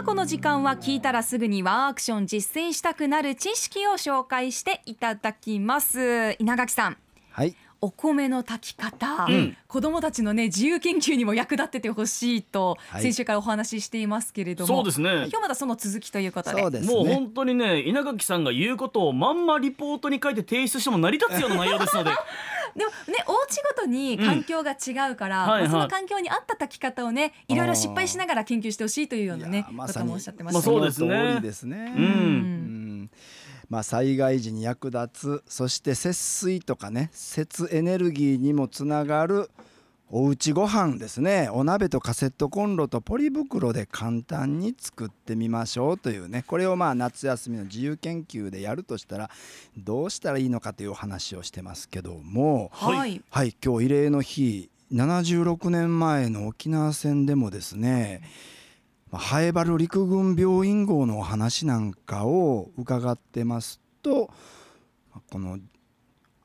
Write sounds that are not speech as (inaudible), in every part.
あこの時間は聞いたらすぐにワンアクション実践したくなる知識を紹介していただきます。稲垣さん。はい。お米の炊き方、うん。子どもたちのね自由研究にも役立っててほしいと、はい。先週からお話ししていますけれども。そうですね。今日まだその続きということでそうですね。もう本当にね稲垣さんが言うことをまんまリポートに書いて提出しても成り立つような内容ですので (laughs) でもねお家ごとに環境が違うから、うんはいはい。まあその環境に合った炊き方をねいろいろ失敗しながら研究してほしいというようなねいやまさにこともおっしゃってまましたねあそうですね。うん。うん。まあ、災害時に役立つそして節水とかね節エネルギーにもつながるおうちご飯ですね。お鍋とカセットコンロとポリ袋で簡単に作ってみましょうというね。これをまあ夏休みの自由研究でやるとしたらどうしたらいいのかというお話をしてますけども。はい、はいはい今日慰霊の日。76年前の沖縄戦でもですねまあハエバル陸軍病院号のお話なんかを伺ってますとまあこの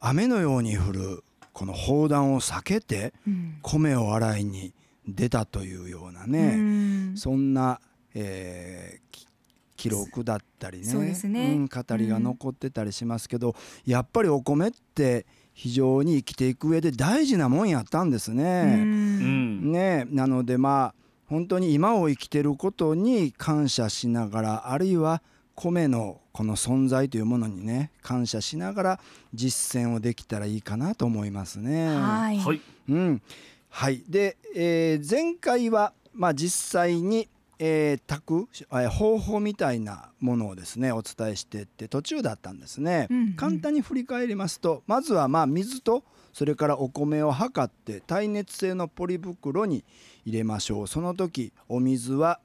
雨のように降るこの砲弾を避けてうん。米を洗いに出たというようなうねん。そんな、えーき記録だったりねそうん語りが残ってたりしますけど、やっぱりお米って非常に生きていく上で大事なもんやったんですうね。うんん。ねなのでまあ本当に今を生きてることに感謝しながらあるいは米のこの存在というものにね感謝しながら実践をできたらいいかなと思いますね。はい、はい。うん、はい。で、えー前回は、まあ、実際に、えー炊く、えー方法みたいなものをですねお伝えしてって途中だったんですね。うんうん。簡単に振り返りますとまずはまあ水とそれからお米を測って耐熱性のポリ袋に入れましょう。その時お水は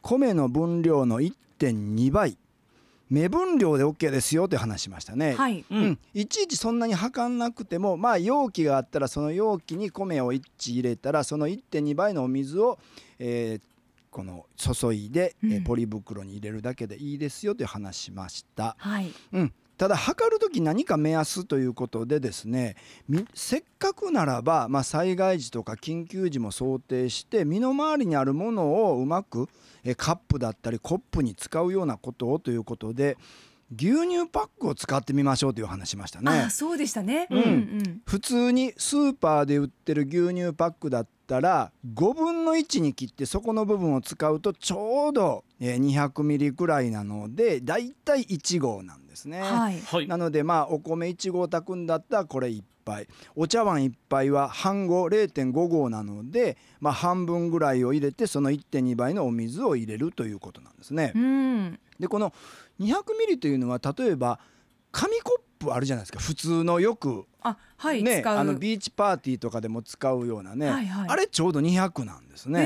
米の分量の1.2倍目分量で OK ですよという話しましたね。はい、ううん。ん、いちいちそんなに測んなくてもまあ容器があったらその容器に米を1入れたらその1.2倍のお水を、えーこの注いで、えーうん。ポリ袋に入れるだけでいいですよという話しました。はい、うん、ただ測る時何か目安ということでですねせっかくならば、まあ、災害時とか緊急時も想定して身の回りにあるものをうまくカップだったりコップに使うようなことをということで牛乳パックを使ってみましょうという話しましたね。あ。そうでしたね、うん。うん普通にスーパーで売ってる牛乳パックだったら5分の1に切ってそこの部分を使うとちょうどえー200ミリくらいなのでだいたい1合なんですね。はい。はい。なのでまあお米1合炊くんだったらこれ1杯。お茶碗1杯は半合0.5合なので、まあ、半分ぐらいを入れてその1.2倍のお水を入れるということなんですね。う。ん。でこの200ミリというのは例えば紙コップあるじゃないですか。普通のよく。あはい、ね、あのビーチパーティーとかでも使うようなね、はいはい。あれちょうど200なんですね、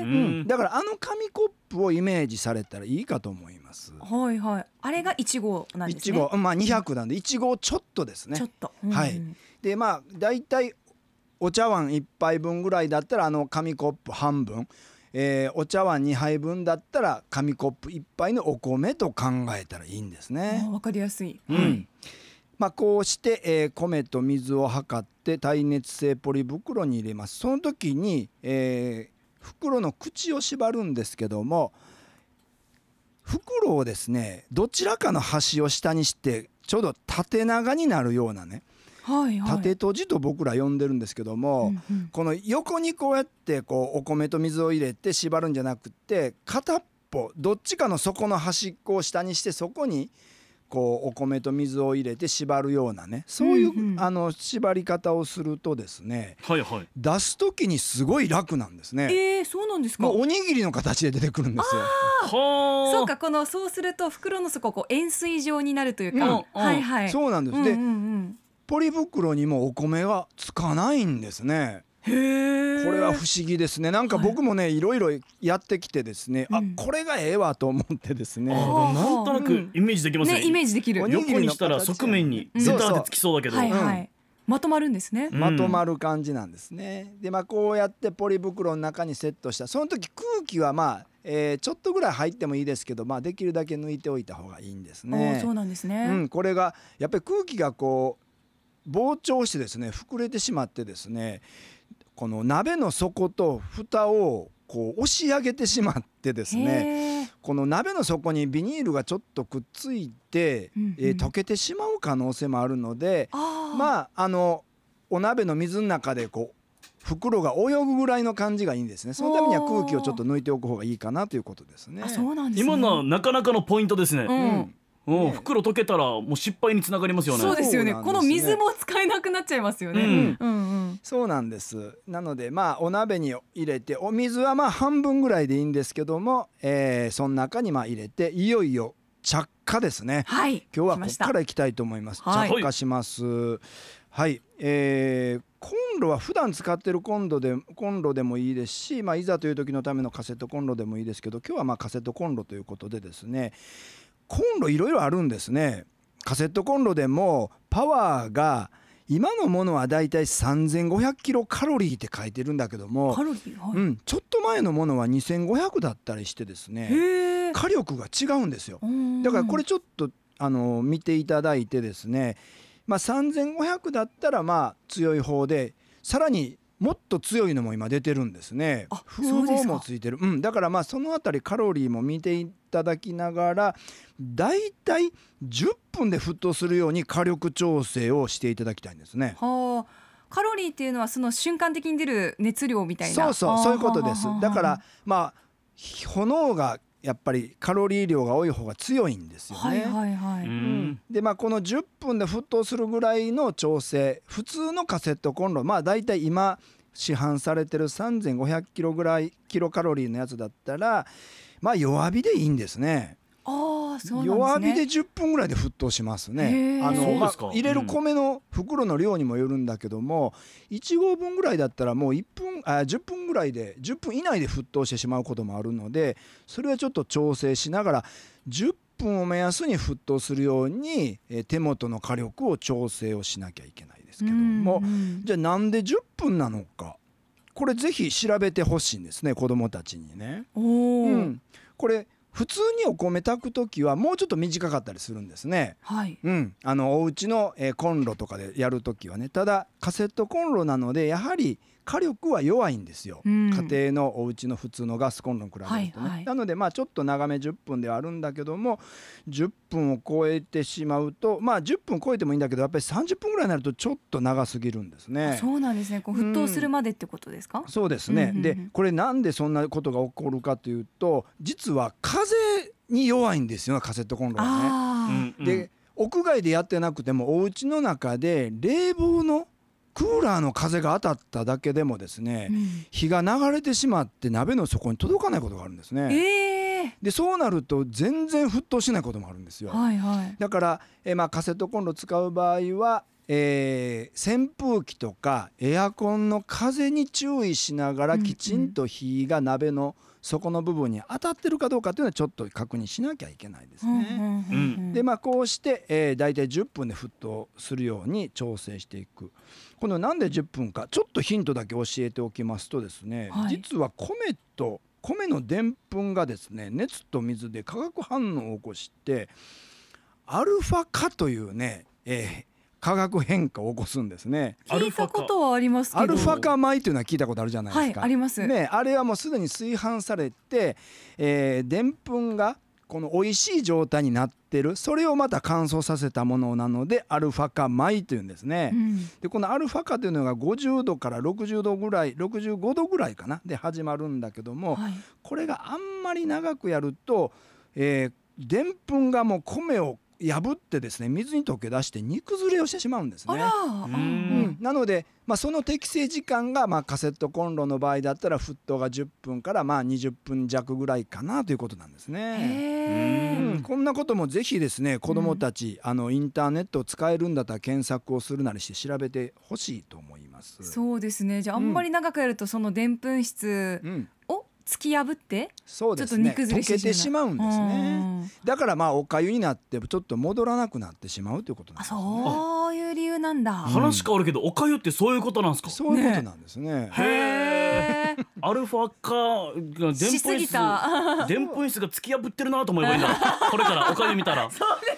うんうん。だからあの紙コップをイメージされたらいいかと思います。はいはい。あれが1号なんです1ね号、まあ200なんで1号ちょっとですね。ちょ。っと、はいうん。でまあ大体お茶碗1杯分ぐらいだったらあの紙コップ半分、えーお茶碗2杯分だったら紙コップ1杯のお米と考えたらいいんですね。あわかりやすい、うん。はい。まあ、こうして、えー米と水を測って耐熱性ポリ袋に入れます。その時に、えー袋の口を縛るんですけども袋をですねどちらかの端を下にしてちょうど縦長になるようなねはいはい。縦閉じと僕ら呼んでるんですけども、うんうん。この横にこうやってこうお米と水を入れて縛るんじゃなくって片っぽどっちかの底の端っこを下にしてそこにこうお米と水を入れて縛るようなねそういう、うんうん。あの縛り方をするとですねはいはい。出す時にすごい楽なんですね。えー、そうなんですか、まあ、おにぎりの形で出てくるんですよ。はあそうかこのそうすると袋の底こう円錐状になるというか、うん。はいはい。そうなんです。で、うんうんうん、ポリ袋にもお米がつかないんですね。これは不思議ですね。なんか僕もね、い、ろいろやってきてですね、うん。あこれがええわと思ってですね、あなんとなくイメージできますね。ねイメージできる。横にしたら側面にうん。ベターってつきそうだけど。はいはい、まとまるんですね、うん。まとまる感じなんですね。でまあこうやってポリ袋の中にセットした。その時空気はまあ、えーちょっとぐらい入ってもいいですけど、まあ、できるだけ抜いておいた方がいいんですね。そ。うなんですね、うん、これがやっぱり空気がこう膨張してですね膨れてしまってですねこの鍋の底と蓋をこう押し上げてしまってですねこの鍋の底にビニールがちょっとくっついて、うんうん。えー溶けてしまう可能性もあるのでまああのお鍋の水の中でこう袋が泳ぐぐらいの感じがいいんですね。そのためには空気をちょっと抜いておく方がいいかなということですね。あそうなんですね。今のはなかなかのポイントですね、うんうん。袋溶けたらもう失敗につながりますよね。そうですよね。ね。この水も使えなくなっちゃいますよね、うん。うんうん。そうなんです。なのでまあお鍋に入れてお水はまあ半分ぐらいでいいんですけども、えーその中にまあ入れていよいよ着火ですね。はい。今日はここからいきたいと思います。はい。着火します。はい、えーコンロは普段使ってるコンロでコンロでもいいですし、まあ、いざという時のためのカセットコンロでもいいですけど今日はまあカセットコンロということでですねコンロいろいろあるんですね。カセットコンロでもパワーが今のものはだいたい3500キロカロリーって書いてるんだけどもカ、ロリーはい、うん、ちょっと前のものは2500だったりしてですね火力が違うんですよ。だからこれちょっとあの見ていただいてですね、まあ、3500だったらまあ強い方でさらにもっと強いのも今出てるんですね。あ風そうですか。防もついてる。うん、だからまあそのあたりカロリーも見ていただきながらだいたい10分で沸騰するように火力調整をしていただきたいんですね。はあ。カロリーっていうのはその瞬間的に出る熱量みたいな。そうそうそういうことです。だからまあ炎がやっぱりカロリー量が多い方が強いんですよね。はいはいはい、うんでまあこの10分で沸騰するぐらいの調整普通のカセットコンロまあ大体今市販されてる3500キロぐらいキロカロリーのやつだったらまあ弱火でいいんですね。ああそうなんですね。弱火で10分ぐらいで沸騰しますへね。ー。あのまあそうですか。入れる米の袋の量にもよるんだけども1合分ぐらいだったらもう1分あ10分ぐらいで10分以内で沸騰してしまうこともあるのでそれはちょっと調整しながら10分を目安に沸騰するようにえー手元の火力を調整をしなきゃいけないですけども。うんうんじゃあなんで10分なのか。これぜひ調べてほしいんですね子どもたちにね。うん、これ普通にお米炊く時はもうちょっと短かったりするんですね。はい。うん、あのお家の、えーコンロとかでやる時はね。ただカセットコンロなのでやはり火力は弱いんですよ、うん。家庭のお家の普通のガスコンロに比べるとね、はいはい。なのでまあちょっと長め10分ではあるんだけども10分を超えてしまうとまあ10分超えてもいいんだけどやっぱり30分ぐらいになるとちょっと長すぎるんですあね。そうなんですね。こう沸騰するまでってことですか、そうですね、うんうんうん。でこれなんでそんなことが起こるかというと実は風に弱いんですよカセットコンロはね。うんうんで屋外でやってなくてもお家の中で冷房のクーラーの風が当たっただけでもですね、うん火が流れてしまって鍋の底に届かないことがあるんですね。ええでそうなると全然沸騰しないこともあるんですよ。はいはいだから、えーまあ、カセットコンロ使う場合は、えー扇風機とかエアコンの風に注意しながらうんうんきちんと火が鍋の底の部分に当たってるかどうかというのはちょっと確認しなきゃいけないですね。でまあこうして、えー、大体10分で沸騰するように調整していく。このなんで10分かちょっとヒントだけ教えておきますとですね、はい。実は米と米のでんぷんがですね熱と水で化学反応を起こしてアルファ化というね、えー化学変化を起こすんですね。聞いたことはありますけどアルファ化米というのは聞いたことあるじゃないですか。はいありますね、あれはもうすでに炊飯されてえーでんぷんがこの美味しい状態になってるそれをまた乾燥させたものなのでアルファ化米というんですね。うんでこのアルファ化というのが50度から60度ぐらい65度ぐらいかなで始まるんだけども、はいこれがあんまり長くやるとえーでんぷんがもう米を破ってですね水に溶け出して煮崩れをしてしまうんですね。あら、うん。うん、なので、まあ、その適正時間が、まあ、カセットコンロの場合だったら沸騰が10分からまあ20分弱ぐらいかなということなんですね。へえ。うん、こんなこともぜひですね子どもたち、あのインターネットを使えるんだったら検索をするなりして調べてほしいと思います。そうですね。じゃああんまり長くやるとそのでんぷん質うん、を突き破ってそうですね。ちょっと煮崩れ溶けてしまうんですね。うん。だからまあお粥になってちょっと戻らなくなってしまうということなんあですね。そういう理由なんだ。話変わるけどおかゆってそういうことなんですか？そういうことなんですね。へえアルファ化がでんしすぎぷん質質が突き破ってるなと思えばいいんだ。これからおかゆ見たら (laughs)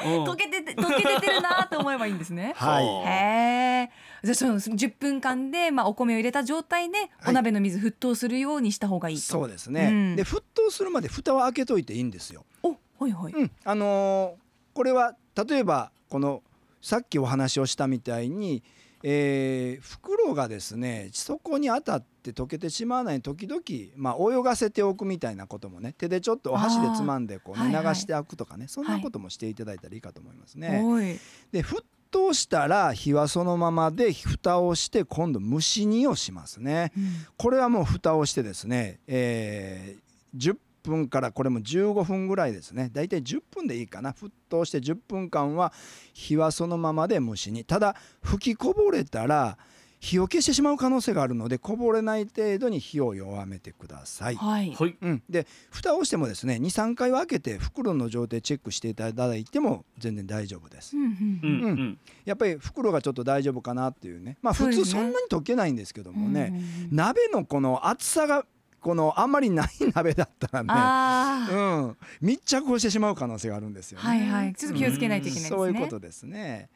溶けてて溶けててるなと思えばいいんですね。(laughs) はい。へえじゃあその10分間で、まあ、お米を入れた状態でお鍋の水沸騰するようにした方がいいと、そうですね、うん。で沸騰するまで蓋を開けといていいんですよ。おはいはい、うん、あのーこれは例えばこのさっきお話をしたみたいに、えー袋がですねそこに当たって溶けてしまわないように時々、まあ、泳がせておくみたいなこともね手でちょっとお箸でつまんでこう、ね流しておくとかねそんなこともしていただいたらいいかと思いますね。おいで沸騰したら火はそのままで蓋をして今度蒸し煮をしますね。うんこれはもう蓋をしてですね、えー10分からこれも15分ぐらいですね。だいたい10分でいいかな。沸騰して10分間は火はそのままで蒸し煮。ただ吹きこぼれたら火を消してしまう可能性があるのでこぼれない程度に火を弱めてください。はい、はい。うん、で蓋をしてもですね23回は開けて袋の状態チェックしていただいても全然大丈夫です。う。んうんうん。やっぱり袋がちょっと大丈夫かなっていうね。まあ普通そんなに溶けないんですけどもね、うんうん。鍋のこの厚さがこのあんまりない鍋だったらね、あうん、密着をしてしまう可能性があるんですよあ、ね。はいはい。ちょっと気をつけないといけないですね、そういうことですね。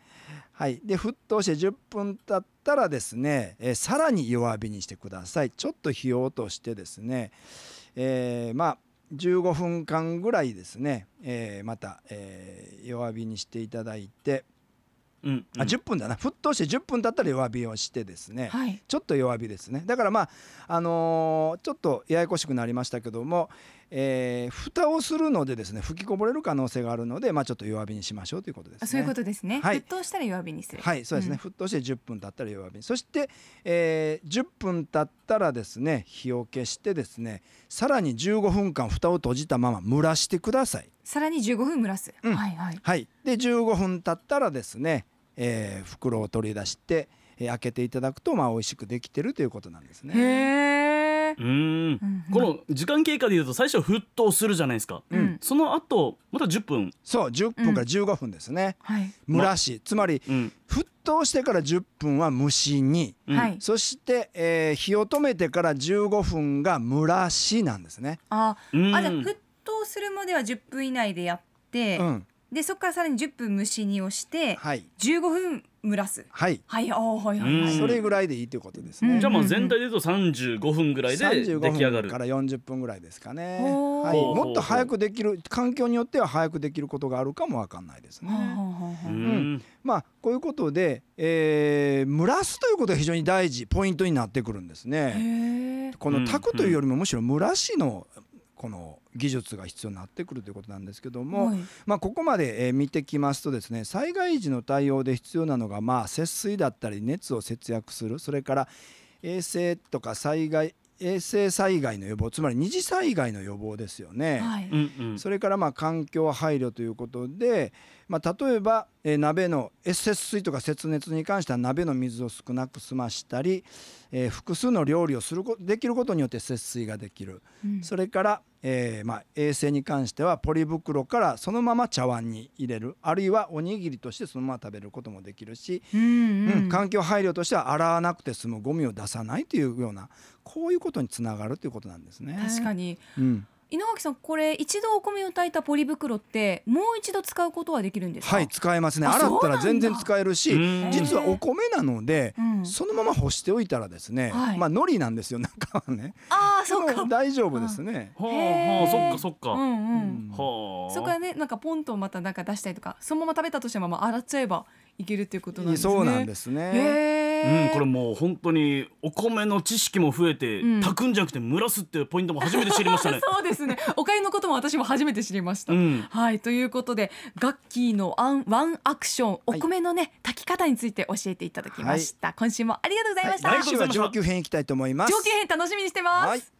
はい、で沸騰して10分経ったらですね、えーさらに弱火にしてください。ちょっと火を落としてですね、えーまあ15分間ぐらいですね、えーまた、えー弱火にしていただいて、うんあ10分だな。沸騰して10分経ったら弱火をしてですね、はい。ちょっと弱火ですね。だからまああのーちょっとややこしくなりましたけども、えー蓋をするのでですね吹きこぼれる可能性があるのでまあちょっと弱火にしましょうということですね。あそういうことですね、はい。沸騰したら弱火にする。はいそうですね、沸騰して10分経ったら弱火に。そして、えー10分経ったらですね火を消してですねさらに15分間蓋を閉じたまま蒸らしてください。さらに15分蒸らす、うん。はいはい。はい、で15分経ったらですね、えー袋を取り出して、えー開けていただくとまあ美味しくできてるということなんですね。へえう、ん。うん。この時間経過でいうと最初沸騰するじゃないですか、うん。その後また10分、そう10分から15分ですね。はい、蒸らし、つまりうん。沸騰してから10分は蒸し煮。うん。はい。そして、えー火を止めてから15分が蒸らしなんですね。あうん。あじゃあ沸騰するまでは10分以内でやって、うん、でそこからさらに10分蒸し煮をしてはい。15分蒸らす。はい、はいあーはいはいはい、うん。それぐらいでいいということですね。うん。じゃあまあ全体でいうと35分ぐらいで出35来上がる。分から40分ぐらいですかね。ほうはい、ほうほうもっと早くできる環境によっては早くできることがあるかもわかんないですね。はあはあはあうはん。まあこういうことで、えー蒸らすということが非常に大事ポイントになってくるんですあね。へえこの炊くというよりもむしろ蒸らしのこの技術が必要になってくるということなんですけども、はい。まあ、ここまで、えー見てきますとですね災害時の対応で必要なのが、まあ、節水だったり熱を節約するそれから衛生とか災害衛生災害の予防つまり二次災害の予防ですよね。はい。うんうん。それからまあ環境配慮ということで、まあ、例えば、えー鍋のえ節水とか節熱に関しては鍋の水を少なく済ましたり、えー複数の料理をするこできることによって節水ができる、うん。それから、えーまあ、衛生に関してはポリ袋からそのまま茶碗に入れる。あるいはおにぎりとしてそのまま食べることもできるし、うんうん。うん環境配慮としては洗わなくて済むゴミを出さないというようなこういうことにつながるということなんですね。確かに。うん稲垣さんこれ一度お米を炊いたポリ袋ってもう一度使うことはできるんですか？はい使えますね。あ洗ったら全然使えるしうん。実はお米なので、うん。そのまま干しておいたらですね、はい。まあ海苔なんですよ中はね。ああそうか。大丈夫ですね、はあはあそっかそっか、うんうん。うん。はあ。そこからねなんかポンとまたなんか出したりとかそのまま食べたとしてもまあ洗っちゃえばいけるっていうことなんですね。そうなんですね。へえうん、これもう本当にお米の知識も増えて、うん。炊くんじゃなくて蒸らすっていうポイントも初めて知りましたね。(laughs) そうですね。おかゆのことも私も初めて知りました、うん、はいということでガッキーのワンワンアクションお米のね、炊き方について教えていただきました、今週もありがとうございました、来週は上級編いきたいと思います上級編楽しみにしてます、はい